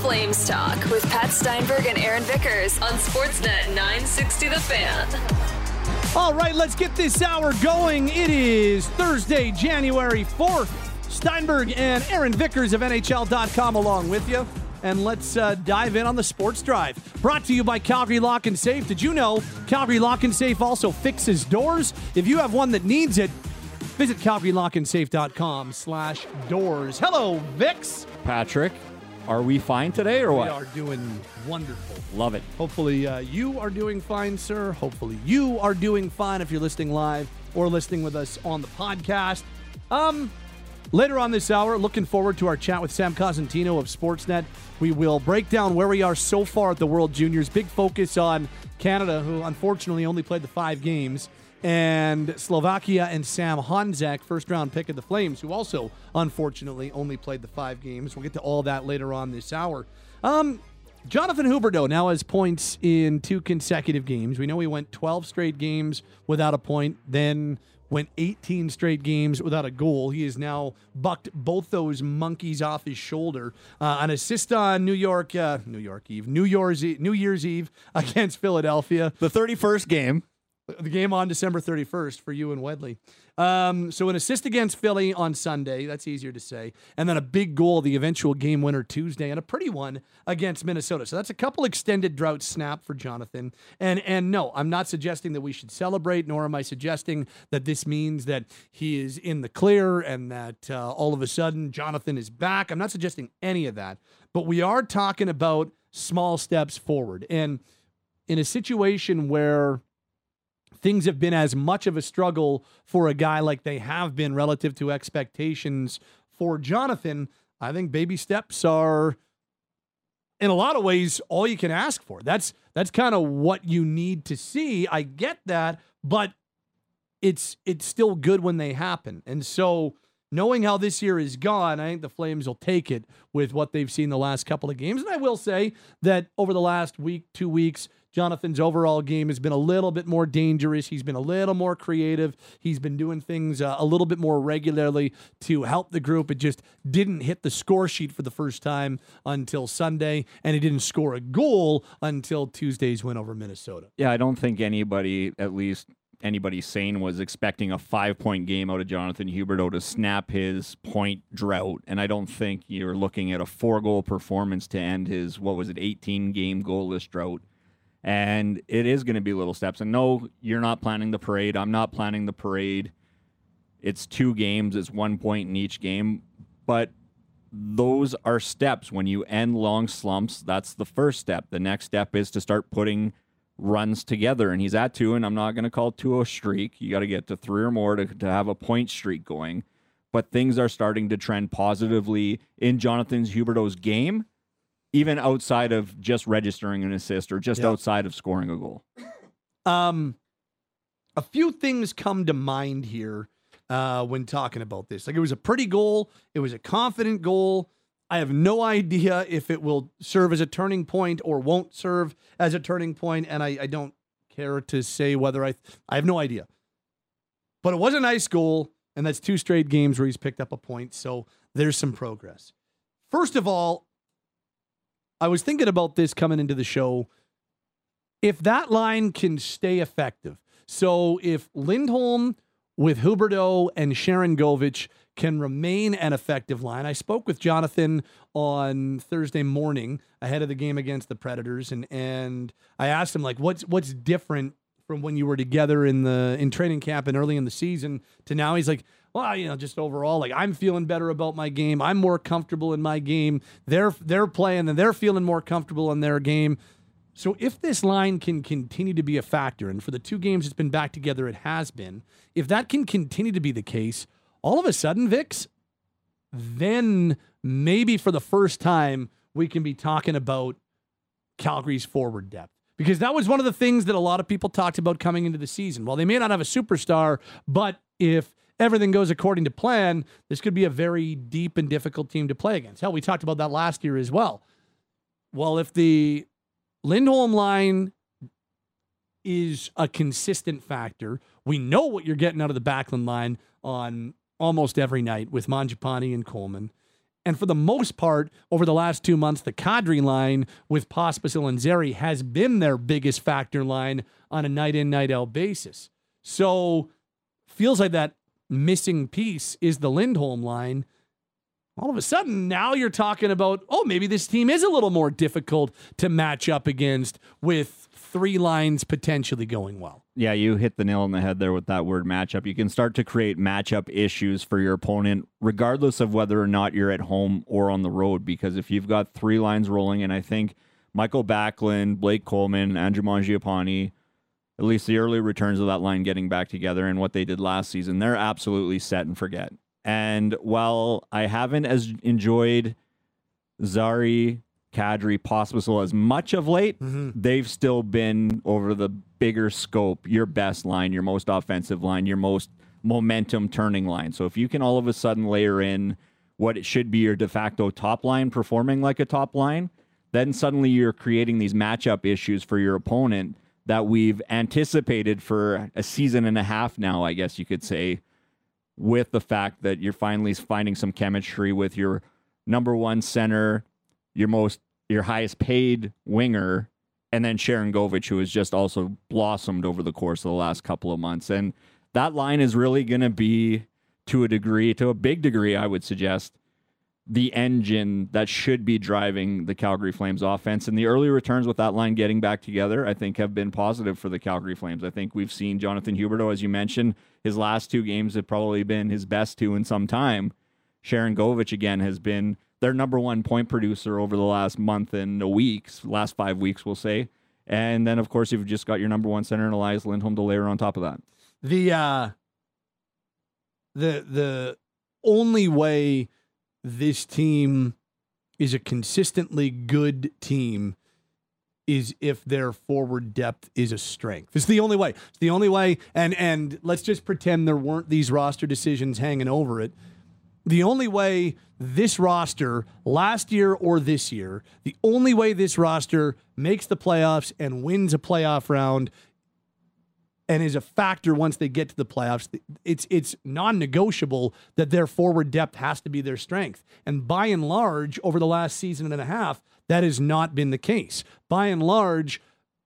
Flames Talk with Pat Steinberg and Aaron Vickers on Sportsnet 960 The Fan. All right, let's get this hour going. It is Thursday, January 4th. Steinberg and Aaron Vickers of NHL.com along with you. And let's uh, dive in on the sports drive. Brought to you by Calgary Lock and Safe. Did you know Calgary Lock and Safe also fixes doors? If you have one that needs it, visit calgarylockandsafe.com slash doors. Hello, Vix. Patrick, are we fine today or what? We are doing wonderful. Love it. Hopefully, uh, you are doing fine, sir. Hopefully, you are doing fine if you're listening live or listening with us on the podcast. Um, later on this hour, looking forward to our chat with Sam Cosentino of Sportsnet. We will break down where we are so far at the World Juniors. Big focus on Canada, who unfortunately only played the five games, and Slovakia and Sam Honzek, first round pick of the Flames, who also unfortunately only played the five games. We'll get to all that later on this hour. Um, Jonathan Huberdeau now has points in two consecutive games. We know he went 12 straight games without a point, then went 18 straight games without a goal. He has now bucked both those monkeys off his shoulder. Uh, an assist on New York, uh, New York Eve, New Year's Eve, New Year's Eve against Philadelphia. The 31st game. The game on December 31st for you and Wedley. Um, so an assist against Philly on Sunday. That's easier to say. And then a big goal, the eventual game winner Tuesday, and a pretty one against Minnesota. So that's a couple extended drought snap for Jonathan. And and no, I'm not suggesting that we should celebrate, nor am I suggesting that this means that he is in the clear and that uh, all of a sudden Jonathan is back. I'm not suggesting any of that. But we are talking about small steps forward. And in a situation where things have been as much of a struggle for a guy like they have been relative to expectations for Jonathan, I think baby steps are in a lot of ways all you can ask for. That's that's kind of what you need to see. I get that, but it's it's still good when they happen. And so knowing how this year is gone, I think the Flames will take it with what they've seen the last couple of games. And I will say that over the last week, two weeks, Jonathan's overall game has been a little bit more dangerous. He's been a little more creative. He's been doing things uh, a little bit more regularly to help the group. It just didn't hit the score sheet for the first time until Sunday, and he didn't score a goal until Tuesday's win over Minnesota. Yeah, I don't think anybody, at least anybody sane, was expecting a five point game out of Jonathan Huberdeau to snap his point drought. And I don't think you're looking at a four goal performance to end his, what was it, 18 game goalless drought. And it is going to be little steps. And no, you're not planning the parade. I'm not planning the parade. It's two games, it's one point in each game. But those are steps. When you end long slumps, that's the first step. The next step is to start putting runs together. And he's at two, and I'm not going to call two a streak. You got to get to three or more to, to have a point streak going. But things are starting to trend positively in Jonathan's Huberdeau's game, even outside of just registering an assist or just Yeah. outside of scoring a goal. Um, a few things come to mind here uh, when talking about this. Like it was a pretty goal. It was a confident goal. I have no idea if it will serve as a turning point or won't serve as a turning point, and I, I don't care to say whether I. I have no idea. But it was a nice goal, and that's two straight games where he's picked up a point. So there's some progress. First of all, I was thinking about this coming into the show if that line can stay effective. So if Lindholm with Huberdeau and Sharangovich can remain an effective line. I spoke with Jonathan on Thursday morning ahead of the game against the Predators and and I asked him like what's what's different from when you were together in the in training camp and early in the season to now he's like well you know just overall like I'm feeling better about my game I'm more comfortable in my game they're they're playing and they're feeling more comfortable in their game so if this line can continue to be a factor, and for the two games it's been back together, it has been. If that can continue to be the case, all of a sudden, Vix, then maybe for the first time we can be talking about Calgary's forward depth. Because that was one of the things that a lot of people talked about coming into the season. Well, they may not have a superstar, but if everything goes according to plan, this could be a very deep and difficult team to play against. Hell, we talked about that last year as well. Well, if the Lindholm line is a consistent factor. We know what you're getting out of the Backlund line on almost every night with Mangiapane and Coleman. And for the most part, over the last two months, the Kadri line with Pospisil and Zary has been their biggest factor line on a night in, night out basis. So feels like that missing piece is the Lindholm line. All of a sudden, now you're talking about, oh, maybe this team is a little more difficult to match up against with three lines potentially going well. Yeah, you hit the nail on the head there with that word matchup. You can start to create matchup issues for your opponent, regardless of whether or not you're at home or on the road. Because if you've got three lines rolling, and I think Michael Backlund, Blake Coleman, Andrew Mangiapane, at least the early returns of that line getting back together and what they did last season, they're absolutely set and forget. And while I haven't as enjoyed Zary, Kadri, Pospisil as much of late, Mm-hmm. they've still been over the bigger scope, your best line, your most offensive line, your most momentum turning line. So if you can all of a sudden layer in what it should be your de facto top line performing like a top line, then suddenly you're creating these matchup issues for your opponent that we've anticipated for a season and a half now, I guess you could say, with the fact that you're finally finding some chemistry with your number one center, your most your highest paid winger, and then Sharangovich, who has just also blossomed over the course of the last couple of months. And that line is really going to be, to a degree, to a big degree, I would suggest, the engine that should be driving the Calgary Flames offense. And the early returns with that line getting back together, I think, have been positive for the Calgary Flames. I think we've seen Jonathan Huberdeau, as you mentioned, his last two games have probably been his best two in some time. Sharon Govich, again, has been their number one point producer over the last month and a weeks, last five weeks, we'll say. And then, of course, you've just got your number one center in Elias Lindholm to layer on top of that. The uh the the only way this team is a consistently good team is if their forward depth is a strength. It's the only way. It's the only way and and let's just pretend there weren't these roster decisions hanging over it. The only way this roster last year or this year, the only way this roster makes the playoffs and wins a playoff round and is a factor once they get to the playoffs. It's it's non-negotiable that their forward depth has to be their strength. And by and large, over the last season and a half, that has not been the case. By and large,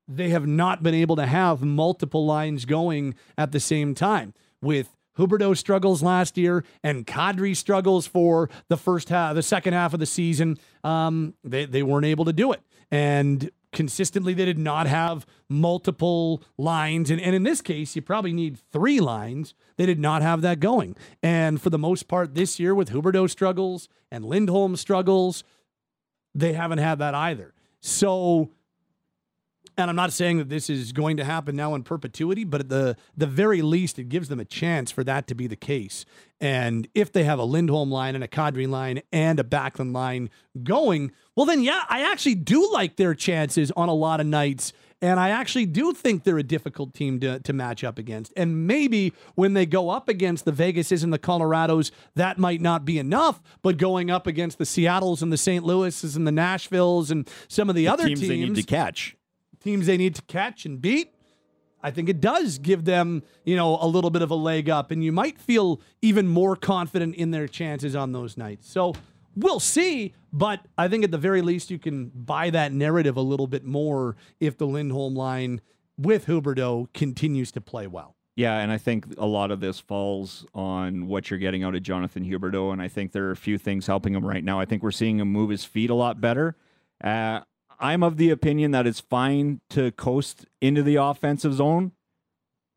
they have not been able to have multiple lines going at the same time. With Huberdeau struggles last year and Kadri struggles for the first half, the second half of the season, um, they they weren't able to do it. And consistently they did not have multiple lines. And, and in this case you probably need three lines. They did not have that going. And for the most part this year with huberdeau struggles and lindholm struggles they haven't had that either. So and I'm not saying that this is going to happen now in perpetuity, but at the the very least, it gives them a chance for that to be the case. And if they have a Lindholm line and a Kadri line and a Backlund line going, well, then yeah, I actually do like their chances on a lot of nights. And I actually do think they're a difficult team to, to match up against. And maybe when they go up against the Vegases and the Colorados, that might not be enough. But going up against the Seattles and the St. Louis's and the Nashvilles and some of the, other teams, they need to catch. Teams they need to catch and beat, I think it does give them, you know, a little bit of a leg up, and you might feel even more confident in their chances on those nights. So we'll see, but I think at the very least you can buy that narrative a little bit more if the Lindholm line with Huberdeau continues to play well. Yeah, and I think a lot of this falls on what you're getting out of Jonathan Huberdeau, and I think there are a few things helping him right now. I think we're seeing him move his feet a lot better. Uh, I'm of the opinion that it's fine to coast into the offensive zone,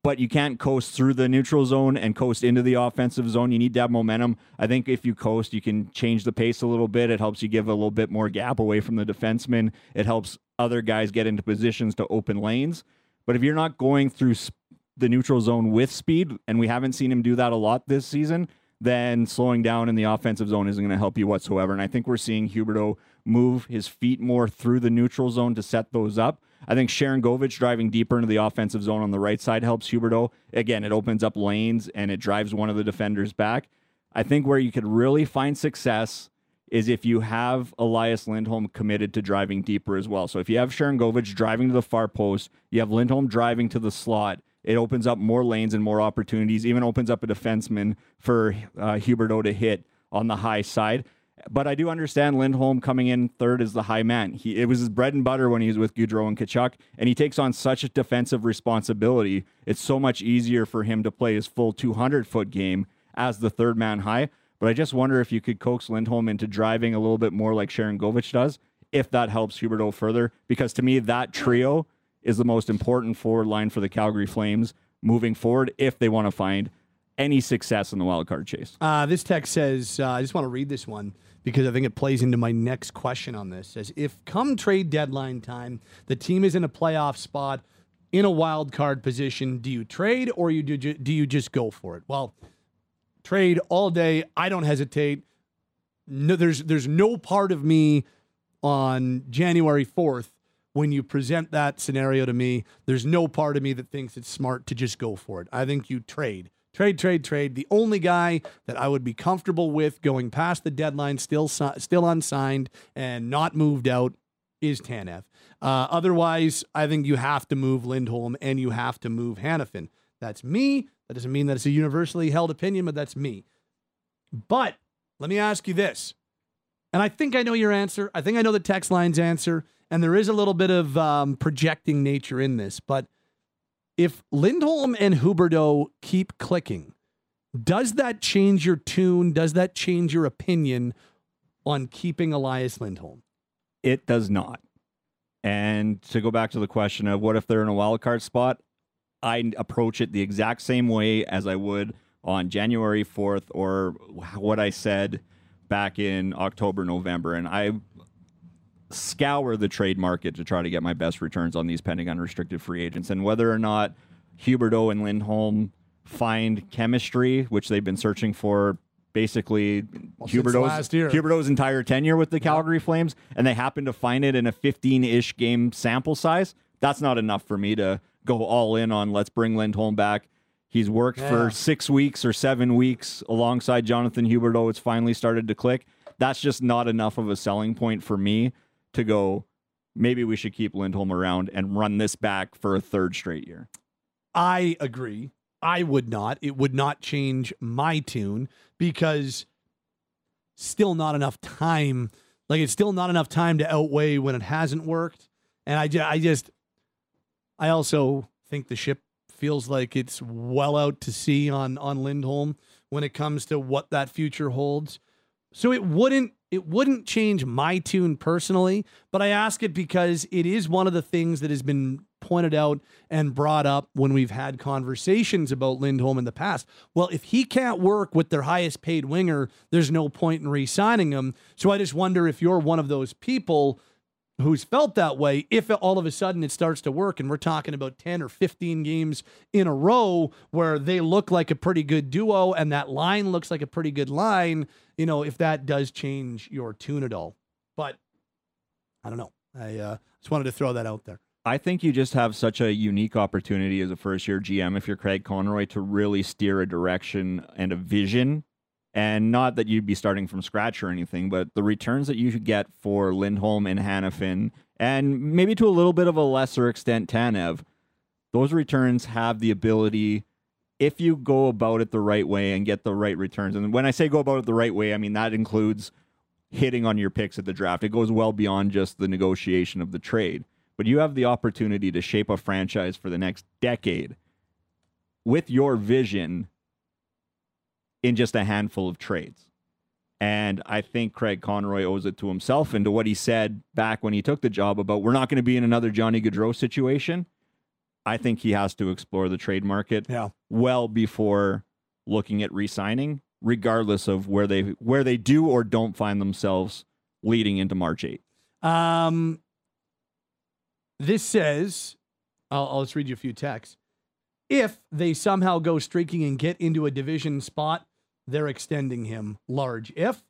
but you can't coast through the neutral zone and coast into the offensive zone. You need to have momentum. I think if you coast, you can change the pace a little bit. It helps you give a little bit more gap away from the defenseman. It helps other guys get into positions to open lanes. But if you're not going through the neutral zone with speed, and we haven't seen him do that a lot this season, then slowing down in the offensive zone isn't going to help you whatsoever. And I think we're seeing Huberdeau move his feet more through the neutral zone to set those up. I think Sharangovich driving deeper into the offensive zone on the right side helps Huberdeau. Again, it opens up lanes and it drives one of the defenders back. I think where you could really find success is if you have Elias Lindholm committed to driving deeper as well. So if you have Sharangovich driving to the far post, you have Lindholm driving to the slot, it opens up more lanes and more opportunities, even opens up a defenseman for uh, Huberdeau to hit on the high side. But I do understand Lindholm coming in third as the high man. He, it was his bread and butter when he was with Gaudreau and Tkachuk, and he takes on such a defensive responsibility. It's so much easier for him to play his full 200 foot game as the third man high. But I just wonder if you could coax Lindholm into driving a little bit more like Sharangovich does, if that helps Huberdeau further. Because to me, that trio is the most important forward line for the Calgary Flames moving forward if they want to find any success in the wild card chase. Uh, this text says, uh, I just want to read this one because I think it plays into my next question on this. As if come trade deadline time, the team is in a playoff spot in a wild card position, do you trade or you do, do you just go for it? Well, trade all day. I don't hesitate. No, there's there's no part of me on January 4th when you present that scenario to me, there's no part of me that thinks it's smart to just go for it. I think you trade. Trade, trade, trade. The only guy that I would be comfortable with going past the deadline, still still unsigned and not moved out, is Tanev. Uh, otherwise, I think you have to move Lindholm and you have to move Hanifin. That's me. That doesn't mean that it's a universally held opinion, but that's me. But let me ask you this. And I think I know your answer. I think I know the text line's answer. And there is a little bit of um, projecting nature in this. But if Lindholm and Huberdeau keep clicking, does that change your tune? Does that change your opinion on keeping Elias Lindholm? It does not. And to go back to the question of what if they're in a wild card spot, I approach it the exact same way as I would on January 4th or what I said back in October, November. And I scour the trade market to try to get my best returns on these pending unrestricted free agents. And whether or not Huberdeau and Lindholm find chemistry, which they've been searching for basically well, Huberdeau's, Huberdeau's entire tenure with the Calgary Flames, and they happen to find it in a 15 ish game sample size, that's not enough for me to go all in on let's bring Lindholm back. He's worked yeah. for six weeks or seven weeks alongside Jonathan Huberdeau. It's finally started to click. That's just not enough of a selling point for me to go, maybe we should keep Lindholm around and run this back for a third straight year. I agree. I would not. It would not change my tune because still not enough time. Like it's still not enough time to outweigh when it hasn't worked. And I, I just, I also think the ship feels like it's well out to sea on on Lindholm when it comes to what that future holds. So it wouldn't it wouldn't change my tune personally, but I ask it because it is one of the things that has been pointed out and brought up when we've had conversations about Lindholm in the past. Well, if he can't work with their highest paid winger, there's no point in re-signing him. So I just wonder if you're one of those people who's felt that way if all of a sudden it starts to work and we're talking about 10 or 15 games in a row where they look like a pretty good duo and that line looks like a pretty good line you know if that does change your tune at all. But i don't know. I uh, just wanted to throw that out there. I think you just have such a unique opportunity as a first year GM if you're Craig Conroy to really steer a direction and a vision. And not that you'd be starting from scratch or anything, but the returns that you should get for Lindholm and Hanifin, and maybe to a little bit of a lesser extent Tanev, those returns have the ability, if you go about it the right way and get the right returns. And when I say go about it the right way, I mean that includes hitting on your picks at the draft. It goes well beyond just the negotiation of the trade. But you have the opportunity to shape a franchise for the next decade with your vision in just a handful of trades. And I think Craig Conroy owes it to himself and to what he said back when he took the job about we're not going to be in another Johnny Gaudreau situation. I think he has to explore the trade market yeah. well before looking at re-signing, regardless of where they where they do or don't find themselves leading into March 8. Um, this says, I'll, I'll just read you a few texts if they somehow go streaking and get into a division spot, they're extending him large if.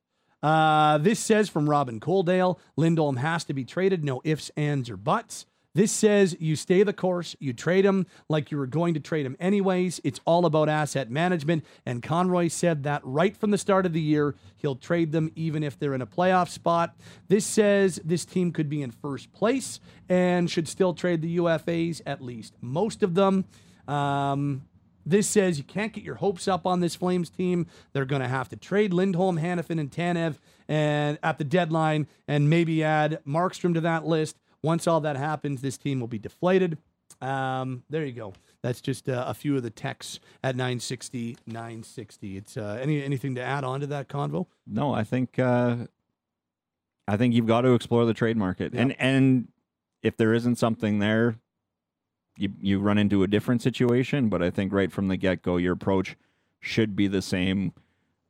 Uh, this says from Robin Coaldale Lindholm has to be traded. No ifs, ands, or buts. This says you stay the course, you trade him like you were going to trade him anyways. It's all about asset management. And Conroy said that right from the start of the year, he'll trade them even if they're in a playoff spot. This says this team could be in first place and should still trade the UFAs, at least most of them. Um, this says you can't get your hopes up on this Flames team. They're going to have to trade Lindholm, Hanifin, and Tanev and at the deadline and maybe add Markstrom to that list. Once all that happens, this team will be deflated. Um, there you go. That's just uh, a few of the texts at 960, 960. It's uh, any anything to add on to that convo? No, I think uh, I think you've got to explore the trade market, and and if there isn't something there, you you run into a different situation. But I think right from the get go, your approach should be the same.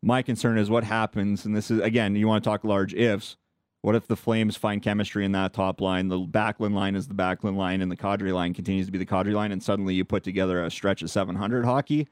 My concern is what happens, and this is again, you want to talk large ifs. What if the Flames find chemistry in that top line? The Backlund line is the Backlund line, and the Kadri line continues to be the Kadri line, and suddenly you put together a stretch of 700 hockey.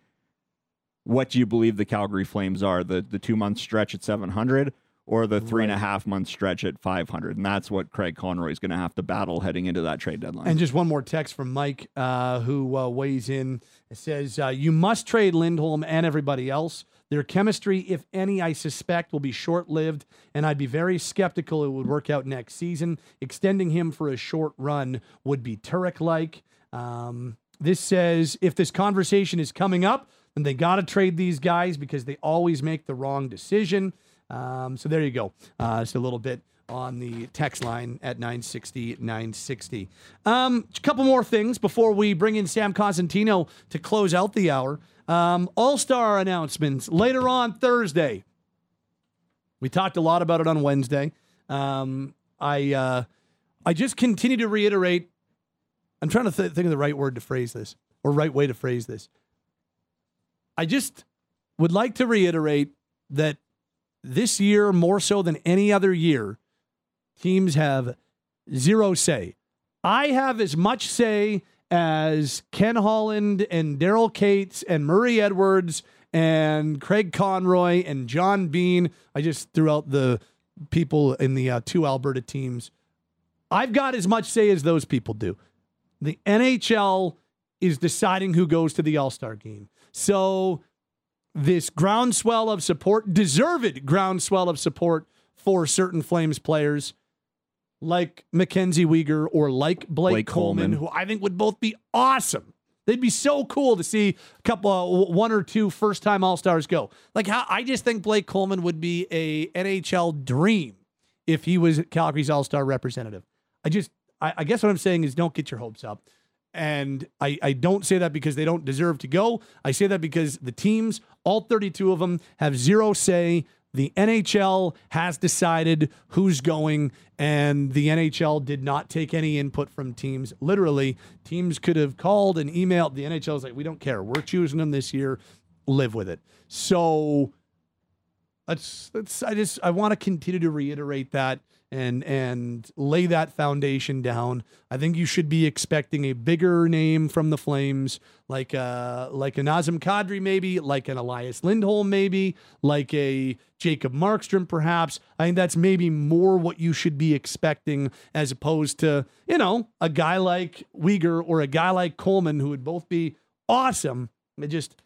What do you believe the Calgary Flames are? The the two month stretch at 700, or the three and a half month stretch at 500? And that's what Craig Conroy is going to have to battle heading into that trade deadline. And just one more text from Mike, uh, who uh, weighs in. It says, uh, You must trade Lindholm and everybody else. Their chemistry, if any, I suspect will be short lived, and I'd be very skeptical it would work out next season. Extending him for a short run would be Turek like. Um, this says, If this conversation is coming up, then they got to trade these guys because they always make the wrong decision. Um, so there you go. Uh, just a little bit on the text line at 960 960. Um, a couple more things before we bring in Sam Cosentino to close out the hour. Um, All star announcements later on Thursday. We talked a lot about it on Wednesday. Um, I uh, I just continue to reiterate. I'm trying to th- think of the right word to phrase this or right way to phrase this. I just would like to reiterate that this year, more so than any other year, teams have zero say. I have as much say as Ken Holland and Daryl Katz and Murray Edwards and Craig Conroy and John Bean. I just threw out the people in the uh, two Alberta teams. I've got as much say as those people do. The NHL is deciding who goes to the All Star game. So, this groundswell of support, deserved groundswell of support for certain Flames players like Mackenzie Weegar or like Blake, Blake Coleman, Coleman. who I think would both be awesome. They'd be so cool to see a couple, uh, one or two first time All Stars go. Like how I just think Blake Coleman would be a NHL dream if he was Calgary's All Star representative. I just, I, I guess what I'm saying is don't get your hopes up. And I, I don't say that because they don't deserve to go. I say that because the teams, all 32 of them, have zero say. The NHL has decided who's going, and the NHL did not take any input from teams. Literally, teams could have called and emailed. The NHL is like, we don't care. We're choosing them this year. Live with it. So let's let's I just I want to continue to reiterate that and and lay that foundation down. I think you should be expecting a bigger name from the Flames, like uh like a Nazem Kadri maybe, like an Elias Lindholm maybe, like a Jacob Markstrom perhaps. I think that's maybe more what you should be expecting as opposed to, you know, a guy like Weegar or a guy like Coleman who would both be awesome. It just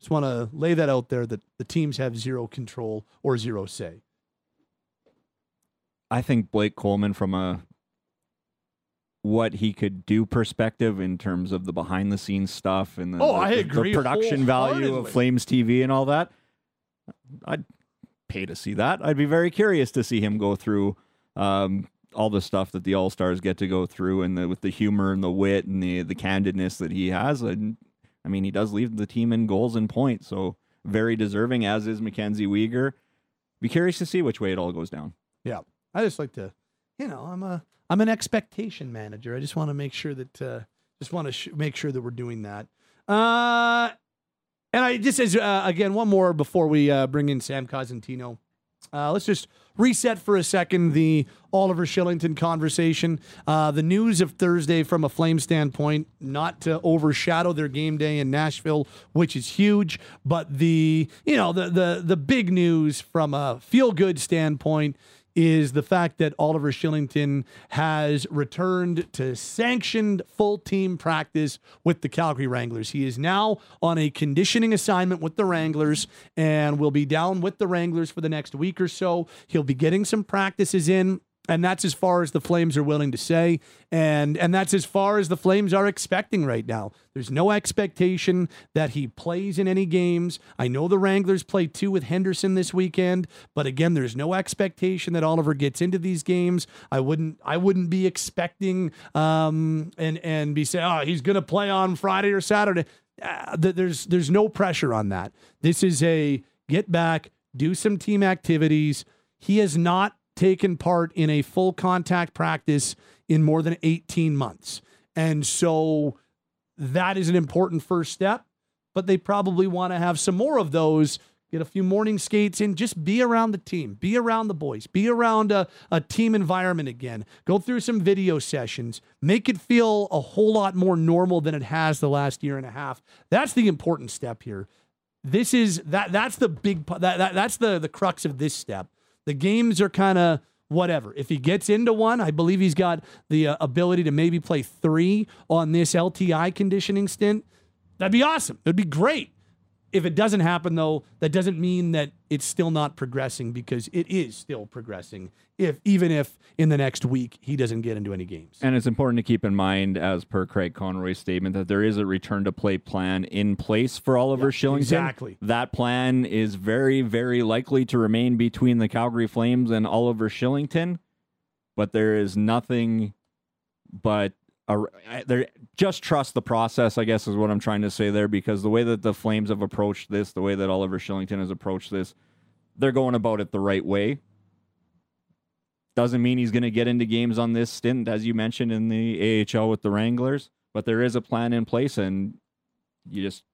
just want to lay that out there that the teams have zero control or zero say. I think Blake Coleman from a what he could do perspective in terms of the behind the scenes stuff and the, Oh, the- I agree the production value of Flames TV and all that. I'd pay to see that. I'd be very curious to see him go through um, all the stuff that the All Stars get to go through and the, with the humor and the wit and the the candidness that he has. And I mean, he does lead the team in goals and points, so very deserving. As is Mackenzie Weegar. Be curious to see which way it all goes down. Yeah. I just like to, you know, I'm a I'm an expectation manager. I just want to make sure that uh just want to sh- make sure that we're doing that. Uh and I just as uh, again one more before we uh, bring in Sam Cosentino. Uh, let's just reset for a second the Oliver Kylington conversation. Uh, the news of Thursday from a Flame standpoint, not to overshadow their game day in Nashville, which is huge, but the you know the the the big news from a feel good standpoint is the fact that Oliver Kylington has returned to sanctioned full team practice with the Calgary Wranglers. He is now on a conditioning assignment with the Wranglers and will be down with the Wranglers for the next week or so. He'll be getting some practices in and that's as far as the Flames are willing to say, and and that's as far as the Flames are expecting right now. There's no expectation that he plays in any games. I know the Wranglers play two with Henderson this weekend, but again, there's no expectation that Oliver gets into these games. I wouldn't I wouldn't be expecting um and and be saying, oh, he's going to play on Friday or Saturday. Uh, there's there's no pressure on that. This is a get back, do some team activities. He has not taken part in a full contact practice in more than 18 months. And so that is an important first step, but they probably want to have some more of those. Get a few morning skates in, just be around the team, be around the boys, be around a, a team environment again. Go through some video sessions, make it feel a whole lot more normal than it has the last year and a half. That's the important step here. This is that that's the big that, that that's the the crux of this step the games are kind of whatever. If he gets into one, I believe he's got the uh, ability to maybe play three on this LTI conditioning stint. That'd be awesome. It'd be great. If it doesn't happen, though, that doesn't mean that it's still not progressing because it is still progressing. If even if in the next week he doesn't get into any games, and it's important to keep in mind, as per Craig Conroy's statement, that there is a return to play plan in place for Oliver yeah, Kylington. Exactly, that plan is very, very likely to remain between the Calgary Flames and Oliver Kylington, but there is nothing but there just trust the process i guess is what i'm trying to say there because the way that the flames have approached this the way that oliver kylington has approached this they're going about it the right way. Doesn't mean he's going to get into games on this stint as you mentioned in the ahl with the wranglers but there is a plan in place and you just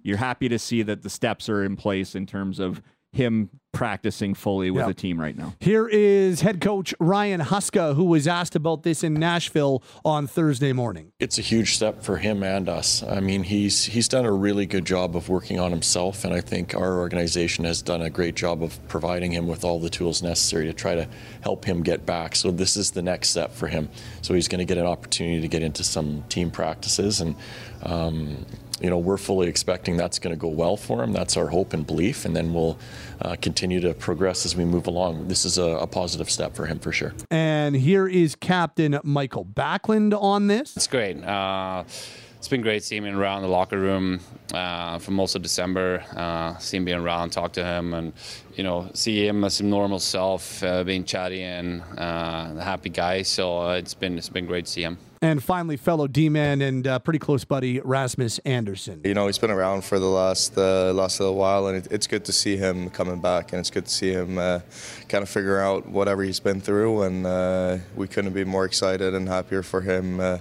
you're happy to see that the steps are in place in terms of him practicing fully with yep. the team right now. Here is head coach Ryan Huska, who was asked about this in Nashville on Thursday morning. It's a huge step for him and us. I mean, he's he's done a really good job of working on himself, and I think our organization has done a great job of providing him with all the tools necessary to try to help him get back. So this is the next step for him. So he's going to get an opportunity to get into some team practices and. Um, you know, we're fully expecting that's going to go well for him. That's our hope and belief, and then we'll uh, continue to progress as we move along. This is a, a, positive step for him for sure. And here is Captain Michael Backlund on this. It's great. Uh, it's been great seeing him around the locker room uh, for most of December. Uh, seeing being around, talk to him, and you know, see him as a normal self, uh, being chatty and uh, a happy guy. So uh, it's been it's been great to see him. And finally, fellow D-man and uh, pretty close buddy Rasmus Andersson. You know, he's been around for the last uh, last little while, and it, it's good to see him coming back, and it's good to see him uh, kind of figure out whatever he's been through, and uh, we couldn't be more excited and happier for him uh,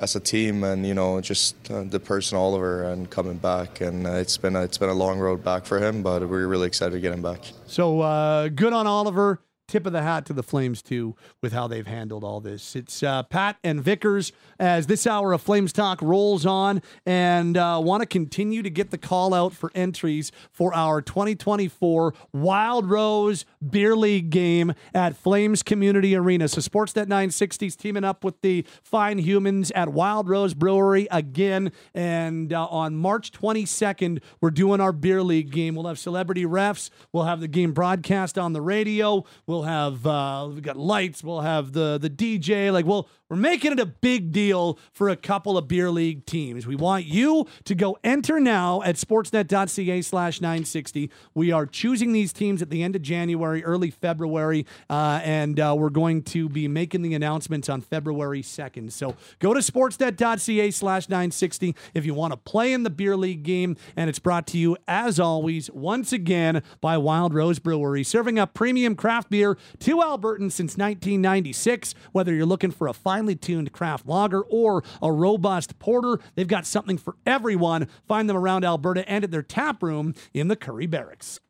as a team, and you know, just uh, the person Oliver and coming back, and uh, it's been a, it's been a long road back for him, but we're really excited to get him back. So uh, good on Oliver tip of the hat to the Flames too with how they've handled all this. It's uh, Pat and Vickers as this hour of Flames Talk rolls on, and uh, want to continue to get the call out for entries for our 2024 Wild Rose Beer League game at Flames Community Arena. So Sportsnet 960 is teaming up with the fine humans at Wild Rose Brewery again, and uh, on March 22nd we're doing our beer league game. We'll have celebrity refs. We'll have the game broadcast on the radio. We'll We'll have uh, we got lights. We'll have the the DJ. Like we'll we're making it a big deal for a couple of beer league teams. We want you to go enter now at sportsnet.ca slash 960. We are choosing these teams at the end of January, early February, uh, and uh, we're going to be making the announcements on February 2nd. So go to sportsnet.ca slash 960 if you want to play in the beer league game. And it's brought to you, as always, once again by Wild Rose Brewery, serving up premium craft beer to Albertans since 1996. Whether you're looking for a finely tuned craft lager or a robust porter. They've got something for everyone. Find them around Alberta and at their tap room in the Curry Barracks.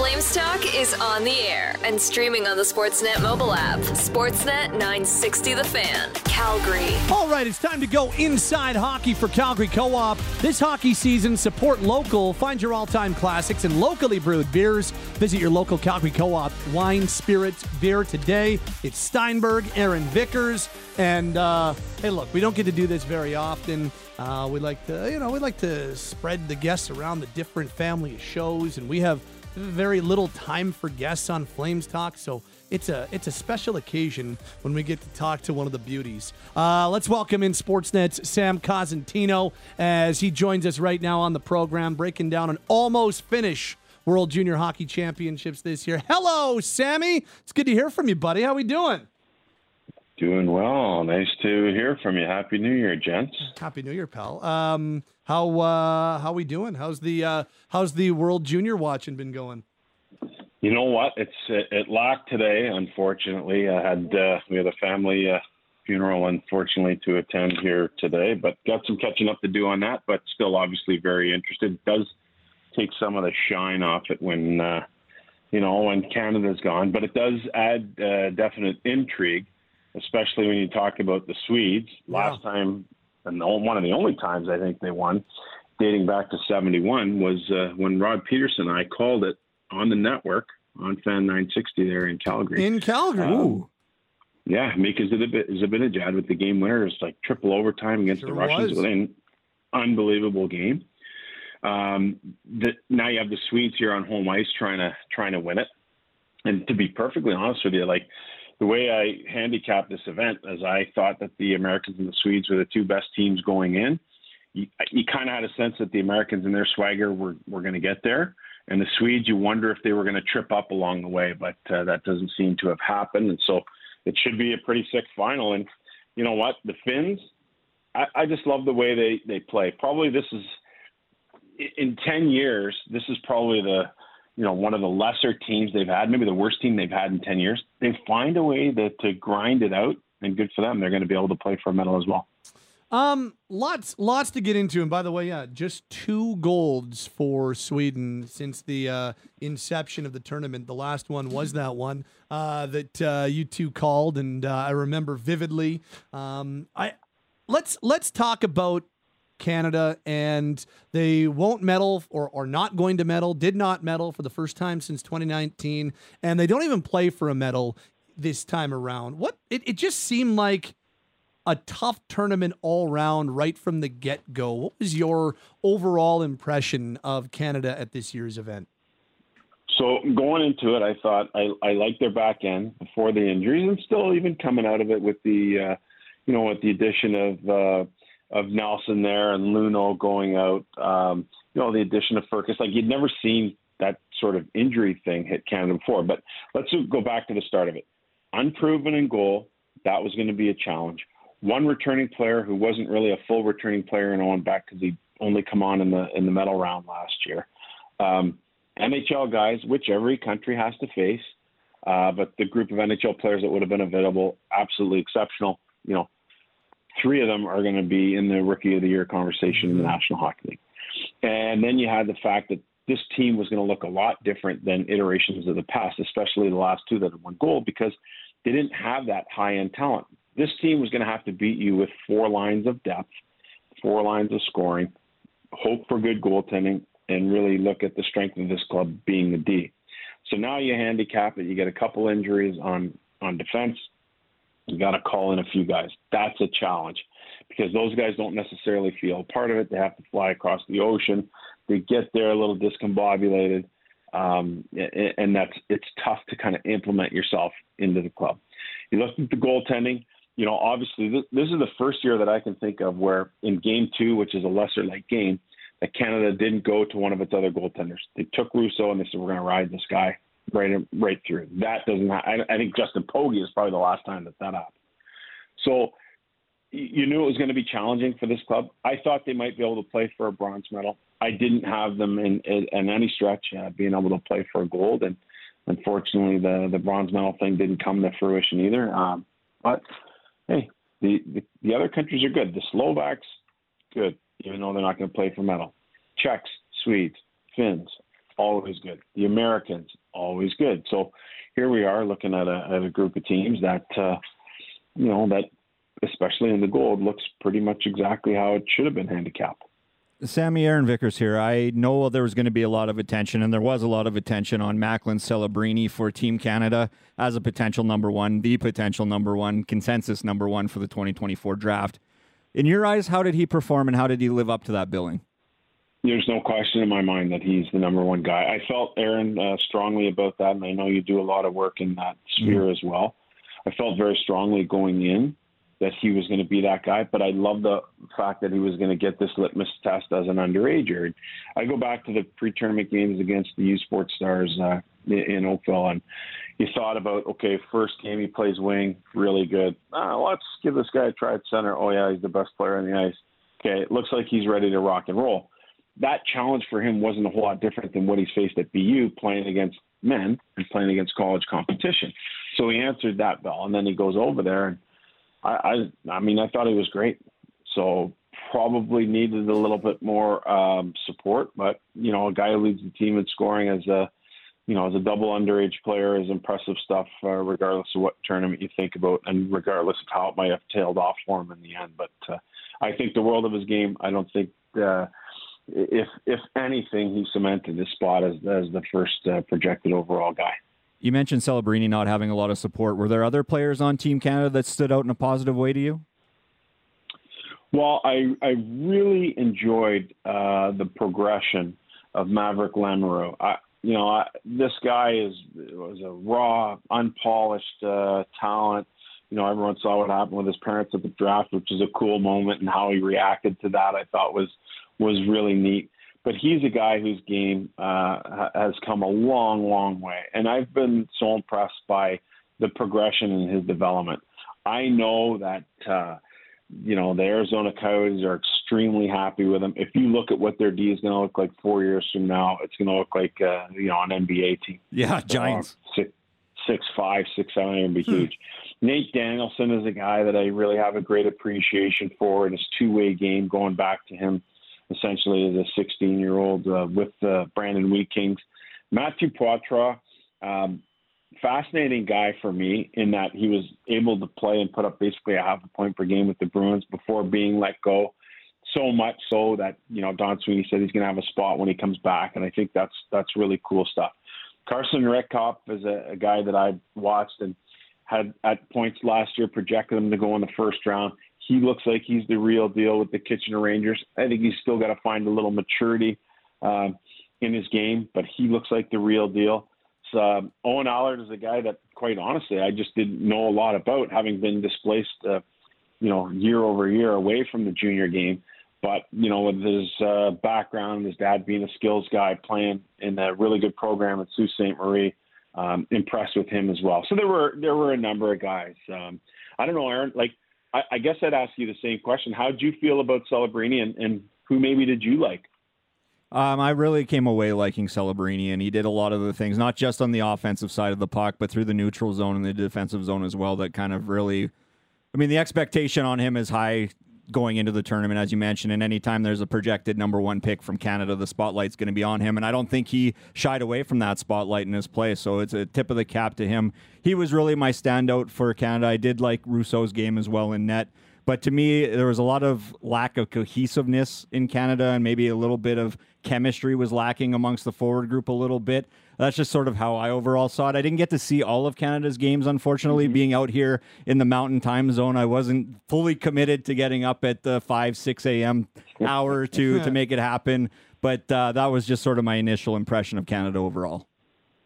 Flames Talk is on the air and streaming on the Sportsnet mobile app. Sportsnet 960 The Fan, Calgary. All right, it's time to go inside hockey for Calgary Co op. This hockey season, support local. Find your all time classics and locally brewed beers. Visit your local Calgary Co op wine, spirits, beer today. It's Steinberg, Aaron Vickers. And uh, hey, look, we don't get to do this very often. Uh, we like to, you know, we like to spread the guests around the different family of shows, and we have very little time for guests on Flames Talk, so it's a it's a special occasion when we get to talk to one of the beauties. Uh, let's welcome in Sportsnet's Sam Cosentino as he joins us right now on the program, breaking down an almost finish World Junior Hockey Championships this year. Hello, Sammy. It's good to hear from you, buddy. How we doing? Doing well. Nice to hear from you. Happy New Year, gents. Happy New Year, pal. Um, how uh, how we doing? How's the uh, how's the World Junior watching been going? You know what? It's it, it lacked today. Unfortunately, I had uh, we had a family uh, funeral, unfortunately, to attend here today, but got some catching up to do on that. But still, obviously, very interested. It does take some of the shine off it when uh, you know when Canada's gone, but it does add uh, definite intrigue especially when you talk about the Swedes. Yeah. Last time, and the- one of the only times I think they won, dating back to '71, was uh, when Rod Peterson and I called it on the network on Fan 960 there in Calgary. In Calgary. Um, yeah, Mika Zibanejad with the game winner. It's like triple overtime against Sure the Russians. was. An unbelievable game. Um, the, now you have the Swedes here on home ice trying to trying to win it. And to be perfectly honest with you, like the way I handicapped this event, is I thought that the Americans and the Swedes were the two best teams going in, you, you kind of had a sense that the Americans and their swagger were, were going to get there. And the Swedes, you wonder if they were going to trip up along the way, but uh, that doesn't seem to have happened. And so it should be a pretty sick final. And you know what? The Finns, I, I just love the way they, they play. Probably this is, in 10 years, this is probably the, you know, one of the lesser teams they've had, maybe the worst team they've had in 10 years. They find a way to, to grind it out, and good for them. They're going to be able to play for a medal as well. Um, lots, lots to get into. And by the way, yeah, just two golds for Sweden since the uh, inception of the tournament. The last one was that one uh, that uh, you two called, and uh, I remember vividly. Um, I let's let's talk about Canada, and they won't medal or are not going to medal. Did not medal for the first time since 2019, and they don't even play for a medal this time around. What it, it just seemed like a tough tournament all round right from the get go. What was your overall impression of Canada at this year's event? So going into it, I thought I, I liked their back end before the injuries, and still even coming out of it with the, uh, you know, with the addition of uh, of Nelson there and Luno going out. Um, you know, the addition of Furcus, like you'd never seen that sort of injury thing hit Canada before. But let's go back to the start of it. Unproven in goal, that was going to be a challenge. One returning player who wasn't really a full returning player and on back because he only come on in the in the medal round last year. Um, NHL guys, which every country has to face, uh, but the group of NHL players that would have been available, absolutely exceptional. You know, three of them are going to be in the Rookie of the Year conversation in the mm-hmm. National Hockey League. And then you had the fact that this team was going to look a lot different than iterations of the past, especially the last two that have won gold, because they didn't have that high end talent. This team was going to have to beat you with four lines of depth, four lines of scoring, hope for good goaltending, and really look at the strength of this club being the D. So now you handicap it. You get a couple injuries on on defense. You got to call in a few guys. That's a challenge because those guys don't necessarily feel part of it. They have to fly across the ocean. They get there a little discombobulated, um, and that's it's tough to kind of implement yourself into the club. You look at the goaltending. You know, obviously this, this is the first year that I can think of where in Game Two, which is a lesser light game, that Canada didn't go to one of its other goaltenders. They took Rousseau and they said, "We're going to ride this guy right right through." That doesn't. Ha- I, I think Justin Pogge is probably the last time that that happened. So you knew it was going to be challenging for this club. I thought they might be able to play for a bronze medal. I didn't have them in in, in any stretch uh, being able to play for a gold, and unfortunately, the the bronze medal thing didn't come to fruition either. Um, but hey, the, the the other countries are good. The Slovaks, good, even though they're not going to play for medal. Czechs, Swedes, Finns, always good. The Americans, always good. So here we are looking at a, at a group of teams that, uh, you know, that especially in the gold looks pretty much exactly how it should have been handicapped. Sammy Aaron Vickers here. I know there was going to be a lot of attention, and there was a lot of attention on Macklin Celebrini for Team Canada as a potential number one, the potential number one, consensus number one for the 2024 draft. In your eyes, how did he perform and how did he live up to that billing? There's no question in my mind that he's the number one guy. I felt Aaron uh, strongly about that, and I know you do a lot of work in that sphere as well. I felt very strongly going in that he was going to be that guy, but I love the fact that he was going to get this litmus test as an underager. I go back to the pre-tournament games against the U Sports Stars uh, in Oakville, and you thought about, okay, first game he plays wing, really good. Uh, let's give this guy a try at center. Oh yeah, he's the best player on the ice. Okay, it looks like he's ready to rock and roll. That challenge for him wasn't a whole lot different than what he's faced at BU playing against men and playing against college competition. So he answered that bell, and then he goes over there and I, I, I mean, I thought he was great. So probably needed a little bit more um, support, but you know, a guy who leads the team in scoring as a, you know, as a double underage player is impressive stuff, uh, regardless of what tournament you think about, and regardless of how it might have tailed off for him in the end. But uh, I think the world of his game. I don't think. Uh, if if anything, he cemented his spot as as the first uh, projected overall guy. You mentioned Celebrini not having a lot of support. Were there other players on Team Canada that stood out in a positive way to you? Well, I I really enjoyed uh, the progression of Maverick Lamoureux. I, you know, I, this guy is was a raw, unpolished uh, talent. You know, everyone saw what happened with his parents at the draft, which is a cool moment, and how he reacted to that. I thought was was really neat but he's a guy whose game uh, has come a long, long way. And I've been so impressed by the progression in his development. I know that, uh, you know, the Arizona Coyotes are extremely happy with him. If you look at what their D is going to look like four years from now, it's going to look like, uh, you know, an NBA team. Yeah, Giants. Uh, six, six, five, six, seven, and be hmm. huge. Nate Danielson is a guy that I really have a great appreciation for in his two way game, going back to him essentially as a 16 year old uh, with the Brandon Wheat Kings. Matthew Poitras, um, fascinating guy for me in that he was able to play and put up basically a half a point per game with the Bruins before being let go. So much so that you know Don Sweeney said he's going to have a spot when he comes back, and I think that's that's really cool stuff. Carson Rehkopf is a, a guy that I watched and had at points last year projected him to go in the first round he looks like he's the real deal with the Kitchener Rangers. I think he's still got to find a little maturity uh, in his game, but he looks like the real deal. So, um, Owen Allard is a guy that, quite honestly, I just didn't know a lot about, having been displaced, uh, you know, year over year away from the junior game. But you know, with his uh, background, his dad being a skills guy, playing in a really good program at Sault Ste. Marie, um, impressed with him as well. So there were there were a number of guys. Um, I don't know, Aaron. Like I, I guess I'd ask you the same question. How did you feel about Celebrini, and, and who maybe did you like? Um, I really came away liking Celebrini, and he did a lot of the things, not just on the offensive side of the puck, but through the neutral zone and the defensive zone as well. That kind of really, I mean, the expectation on him is high going into the tournament, as you mentioned. And anytime there's a projected number one pick from Canada, the spotlight's going to be on him. And I don't think he shied away from that spotlight in his play. So it's a tip of the cap to him. He was really my standout for Canada. I did like Rousseau's game as well in net. But to me, there was a lot of lack of cohesiveness in Canada, and maybe a little bit of chemistry was lacking amongst the forward group a little bit. That's just sort of how I overall saw it. I didn't get to see all of Canada's games, unfortunately, mm-hmm. being out here in the mountain time zone. I wasn't fully committed to getting up at the 5, 6 a.m. hour to, to make it happen. But uh, that was just sort of my initial impression of Canada overall.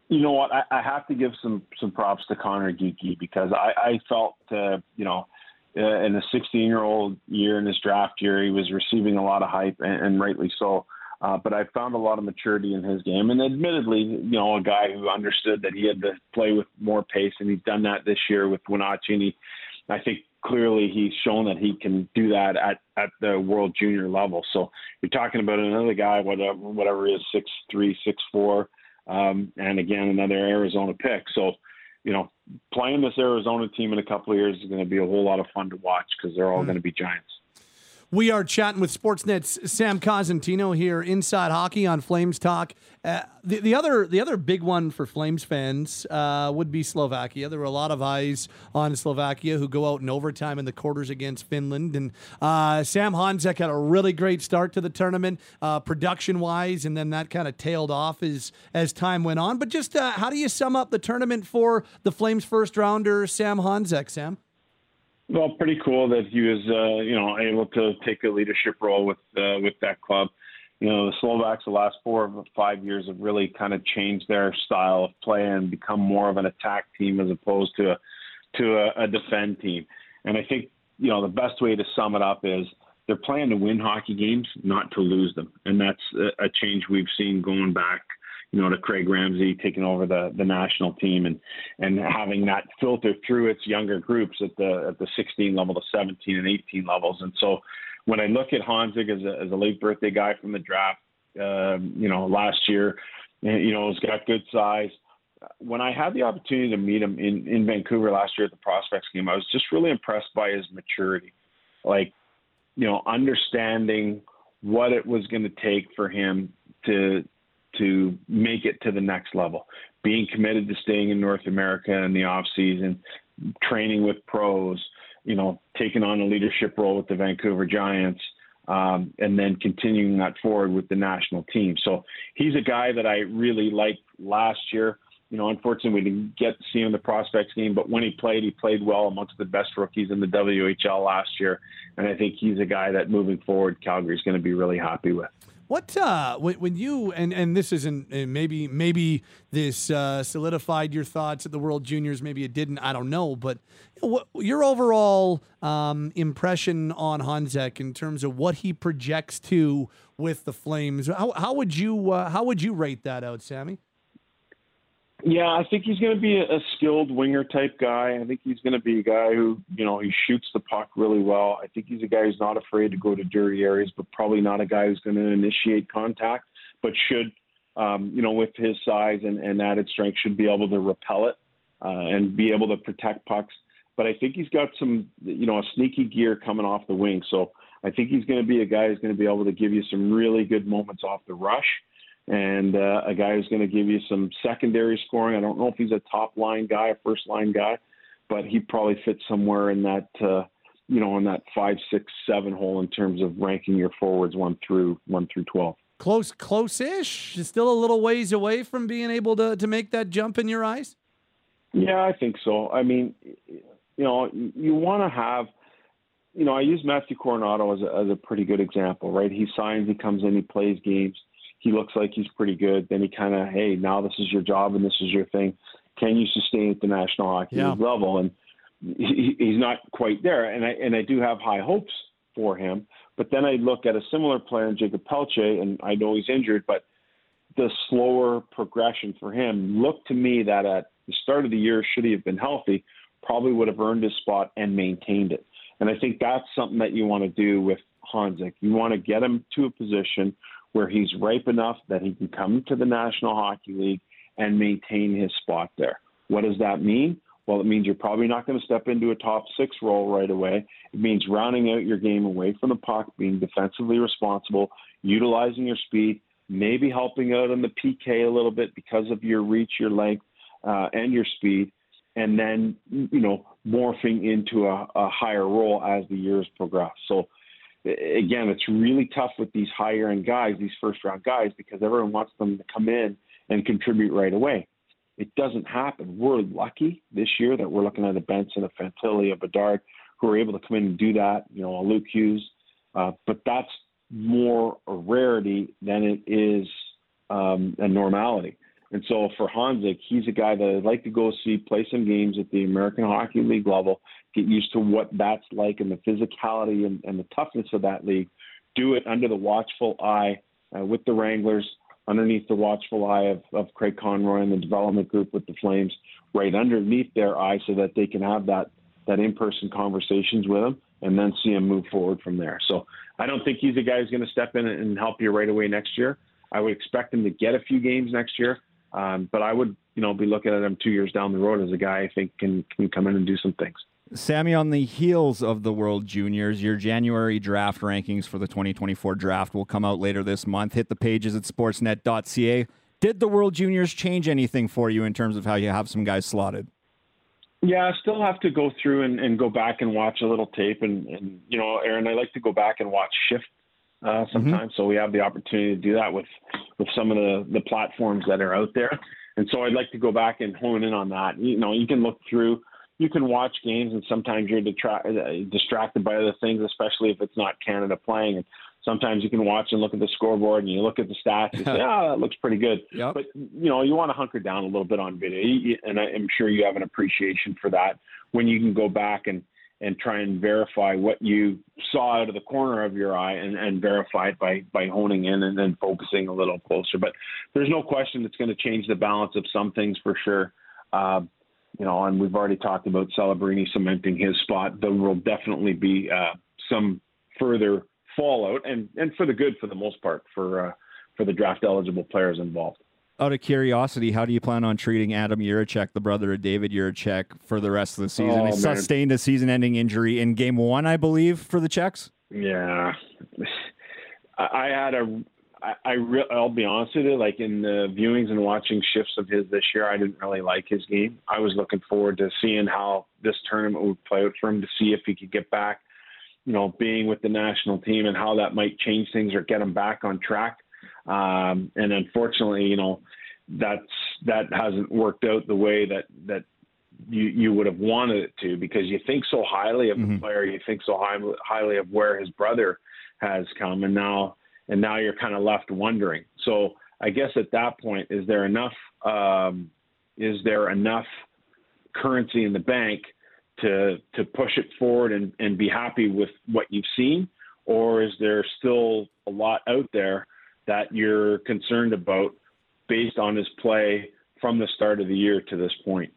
You know what? I, I have to give some some props to Conor Geekie because I, I felt, uh, you know, uh, in a 16 year old year in his draft year, he was receiving a lot of hype, and, and rightly so. Uh, but I found a lot of maturity in his game, and admittedly, you know, a guy who understood that he had to play with more pace, and he's done that this year with Wenatchee. And he, I think clearly he's shown that he can do that at at the World Junior level. So you're talking about another guy, whatever whatever he is, six three, six four, um, and again another Arizona pick. So you know, playing this Arizona team in a couple of years is going to be a whole lot of fun to watch because they're all mm. going to be giants. We are chatting with Sportsnet's Sam Cosentino here inside hockey on Flames Talk. Uh, the, the other the other big one for Flames fans uh, would be Slovakia. There were a lot of eyes on Slovakia who go out in overtime in the quarters against Finland. And uh, Sam Honzek had a really great start to the tournament, uh, production wise, and then that kind of tailed off as as time went on. But just uh, how do you sum up the tournament for the Flames first rounder, Sam Honzek? Sam. Well, pretty cool that he was, uh, you know, able to take a leadership role with uh, with that club. You know, the Slovaks the last four or five years have really kind of changed their style of play and become more of an attack team as opposed to a, to a, a defend team. And I think you know the best way to sum it up is they're playing to win hockey games, not to lose them, and that's a, a change we've seen going back you know, to Craig Ramsay taking over the the national team and and having that filter through its younger groups at the at the 16 level, the 17 and 18 levels. And so when I look at Honzek as a, as a late birthday guy from the draft, um, you know, last year, you know, he's got good size. When I had the opportunity to meet him in, in Vancouver last year at the prospects game, I was just really impressed by his maturity. Like, you know, understanding what it was going to take for him to to make it to the next level. Being committed to staying in North America in the off season, training with pros, you know, taking on a leadership role with the Vancouver Giants, um, and then continuing that forward with the national team. So he's a guy that I really liked last year. You know, unfortunately, we didn't get to see him in the prospects game, but when he played, he played well amongst the best rookies in the WHL last year. And I think he's a guy that moving forward, Calgary's going to be really happy with. What uh, when, when you and and this isn't maybe maybe this uh, solidified your thoughts at the World Juniors, maybe it didn't. I don't know, but what, your overall um, impression on Honzek in terms of what he projects to with the Flames. How, how would you uh, how would you rate that out, Sammy? Yeah, I think he's going to be a skilled winger type guy. I think he's going to be a guy who, you know, he shoots the puck really well. I think he's a guy who's not afraid to go to dirty areas, but probably not a guy who's going to initiate contact, but should, um, you know, with his size and, and added strength, should be able to repel it uh, and be able to protect pucks. But I think he's got some, you know, a sneaky gear coming off the wing. So I think he's going to be a guy who's going to be able to give you some really good moments off the rush and uh, a guy who's going to give you some secondary scoring. I don't know if he's a top line guy, a first line guy, but he probably fits somewhere in that, uh, you know, in that five, six, seven hole in terms of ranking your forwards one through one through twelve. Close, close-ish. Still a little ways away from being able to to make that jump in your eyes. Yeah, I think so. I mean, you know, you want to have. You know, I use Matthew Coronato as a, as a pretty good example, right? He signs, he comes in, he plays games he looks like he's pretty good. Then he kind of, hey, now this is your job and this is your thing. Can you sustain at the National Hockey yeah. League level? And he, he's not quite there. And I and I do have high hopes for him. But then I look at a similar player in Jakob Pelletier, and I know he's injured, but the slower progression for him looked to me that at the start of the year, should he have been healthy, probably would have earned his spot and maintained it. And I think that's something that you want to do with Honzek. You want to get him to a position where he's ripe enough that he can come to the National Hockey League and maintain his spot there. What does that mean? Well, it means you're probably not going to step into a top six role right away. It means rounding out your game away from the puck, being defensively responsible, utilizing your speed, maybe helping out on the PK a little bit because of your reach, your length, uh, and your speed, and then you know morphing into a, a higher role as the years progress. So again, it's really tough with these higher end guys, these first round guys, because everyone wants them to come in and contribute right away. It doesn't happen. We're lucky this year that we're looking at a Benson, a Fantilli, a Bedard, who are able to come in and do that. You know, a Luke Hughes, uh, but that's more a rarity than it is um, a normality. And so for Honzek, he's a guy that I'd like to go see play some games at the American Hockey League level, get used to what that's like and the physicality and, and the toughness of that league. Do it under the watchful eye uh, with the Wranglers, underneath the watchful eye of, of Craig Conroy and the development group with the Flames, right underneath their eye so that they can have that, that in-person conversations with him and then see him move forward from there. So I don't think he's a guy who's going to step in and help you right away next year. I would expect him to get a few games next year. Um, but I would, you know, be looking at him two years down the road as a guy I think can can come in and do some things. Sammy, on the heels of the World Juniors, your January draft rankings for the 2024 draft will come out later this month. Hit the pages at sportsnet.ca. Did the World Juniors change anything for you in terms of how you have some guys slotted? Yeah, I still have to go through and, and go back and watch a little tape. And, and, you know, Aaron, I like to go back and watch shift uh, sometimes. Mm-hmm. So we have the opportunity to do that with, with some of the, the platforms that are out there. And so I'd like to go back and hone in on that. You know, you can look through, you can watch games, and sometimes you're detra- uh, distracted by other things, especially if it's not Canada playing. And sometimes you can watch and look at the scoreboard and you look at the stats and say, "Ah, oh, that looks pretty good." Yep. But you know, you want to hunker down a little bit on video, and I'm sure you have an appreciation for that when you can go back and and try and verify what you saw out of the corner of your eye and, and verify it by, by honing in and then focusing a little closer. But there's no question it's going to change the balance of some things for sure. Uh, you know, and we've already talked about Celebrini cementing his spot. There will definitely be uh, some further fallout, and, and for the good for the most part for uh, for the draft eligible players involved out of curiosity, how do you plan on treating Adam Jiricek, the brother of David Jiricek, for the rest of the season? Oh, he sustained a season-ending injury in Game One, I believe, for the Czechs. Yeah, I had a. I, I re- I'll be honest with you. Like in the viewings and watching shifts of his this year, I didn't really like his game. I was looking forward to seeing how this tournament would play out for him to see if he could get back. You know, being with the national team and how that might change things or get him back on track. Um, and unfortunately, you know, that's that hasn't worked out the way that that you you would have wanted it to because you think so highly of mm-hmm. the player, you think so high, highly of where his brother has come, and now and now you're kind of left wondering. So I guess at that point, is there enough um, is there enough currency in the bank to to push it forward and, and be happy with what you've seen, or is there still a lot out there that you're concerned about based on his play from the start of the year to this point.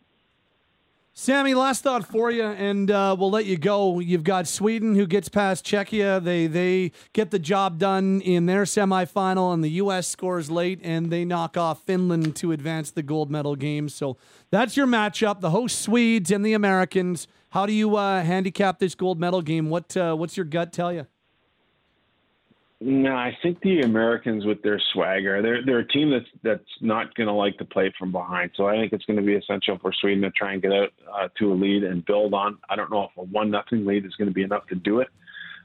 Sammy, last thought for you, and uh, we'll let you go. You've got Sweden who gets past Czechia. They they get the job done in their semifinal, and the U.S. scores late, and they knock off Finland to advance the gold medal game. So that's your matchup: the host Swedes and the Americans. How do you uh, handicap this gold medal game? What uh, what's your gut tell you? No, I think the Americans with their swagger, they're they're a team that's that's not going to like to play from behind. So I think it's going to be essential for Sweden to try and get out uh, to a lead and build on. I don't know if a one nothing lead is going to be enough to do it,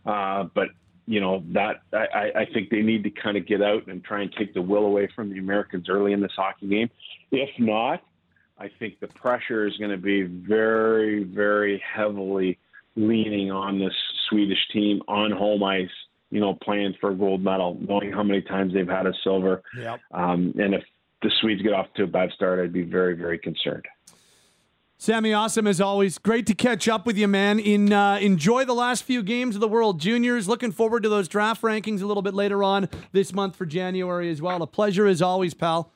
uh, but you know that I, I think they need to kind of get out and try and take the will away from the Americans early in this hockey game. If not, I think the pressure is going to be very very heavily leaning on this Swedish team on home ice you know, playing for a gold medal, knowing how many times they've had a silver. Yep. Um, and if the Swedes get off to a bad start, I'd be very, very concerned. Sammy, awesome as always. Great to catch up with you, man. In uh, enjoy the last few games of the World Juniors. Looking forward to those draft rankings a little bit later on this month for January as well. A pleasure as always, pal.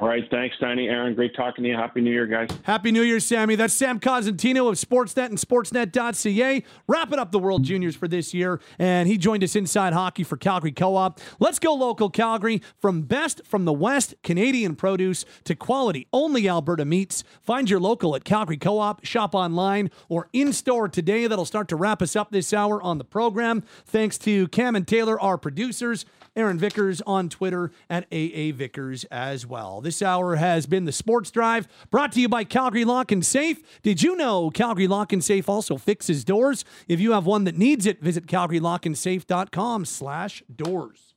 All right. Thanks, Tiny. Aaron, great talking to you. Happy New Year, guys. Happy New Year, Sammy. That's Sam Cosentino of Sportsnet and Sportsnet.ca. Wrapping up the World Juniors for this year. And he joined us inside hockey for Calgary Co op. Let's go local Calgary. From best from the West, Canadian produce to quality only Alberta meats. Find your local at Calgary Co op, shop online, or in store today. That'll start to wrap us up this hour on the program. Thanks to Cam and Taylor, our producers. Aaron Vickers on Twitter at AA Vickers as well. This hour has been the Sports Drive brought to you by Calgary Lock and Safe. Did you know Calgary Lock and Safe also fixes doors? If you have one that needs it, visit calgarylockandsafe.com slash doors.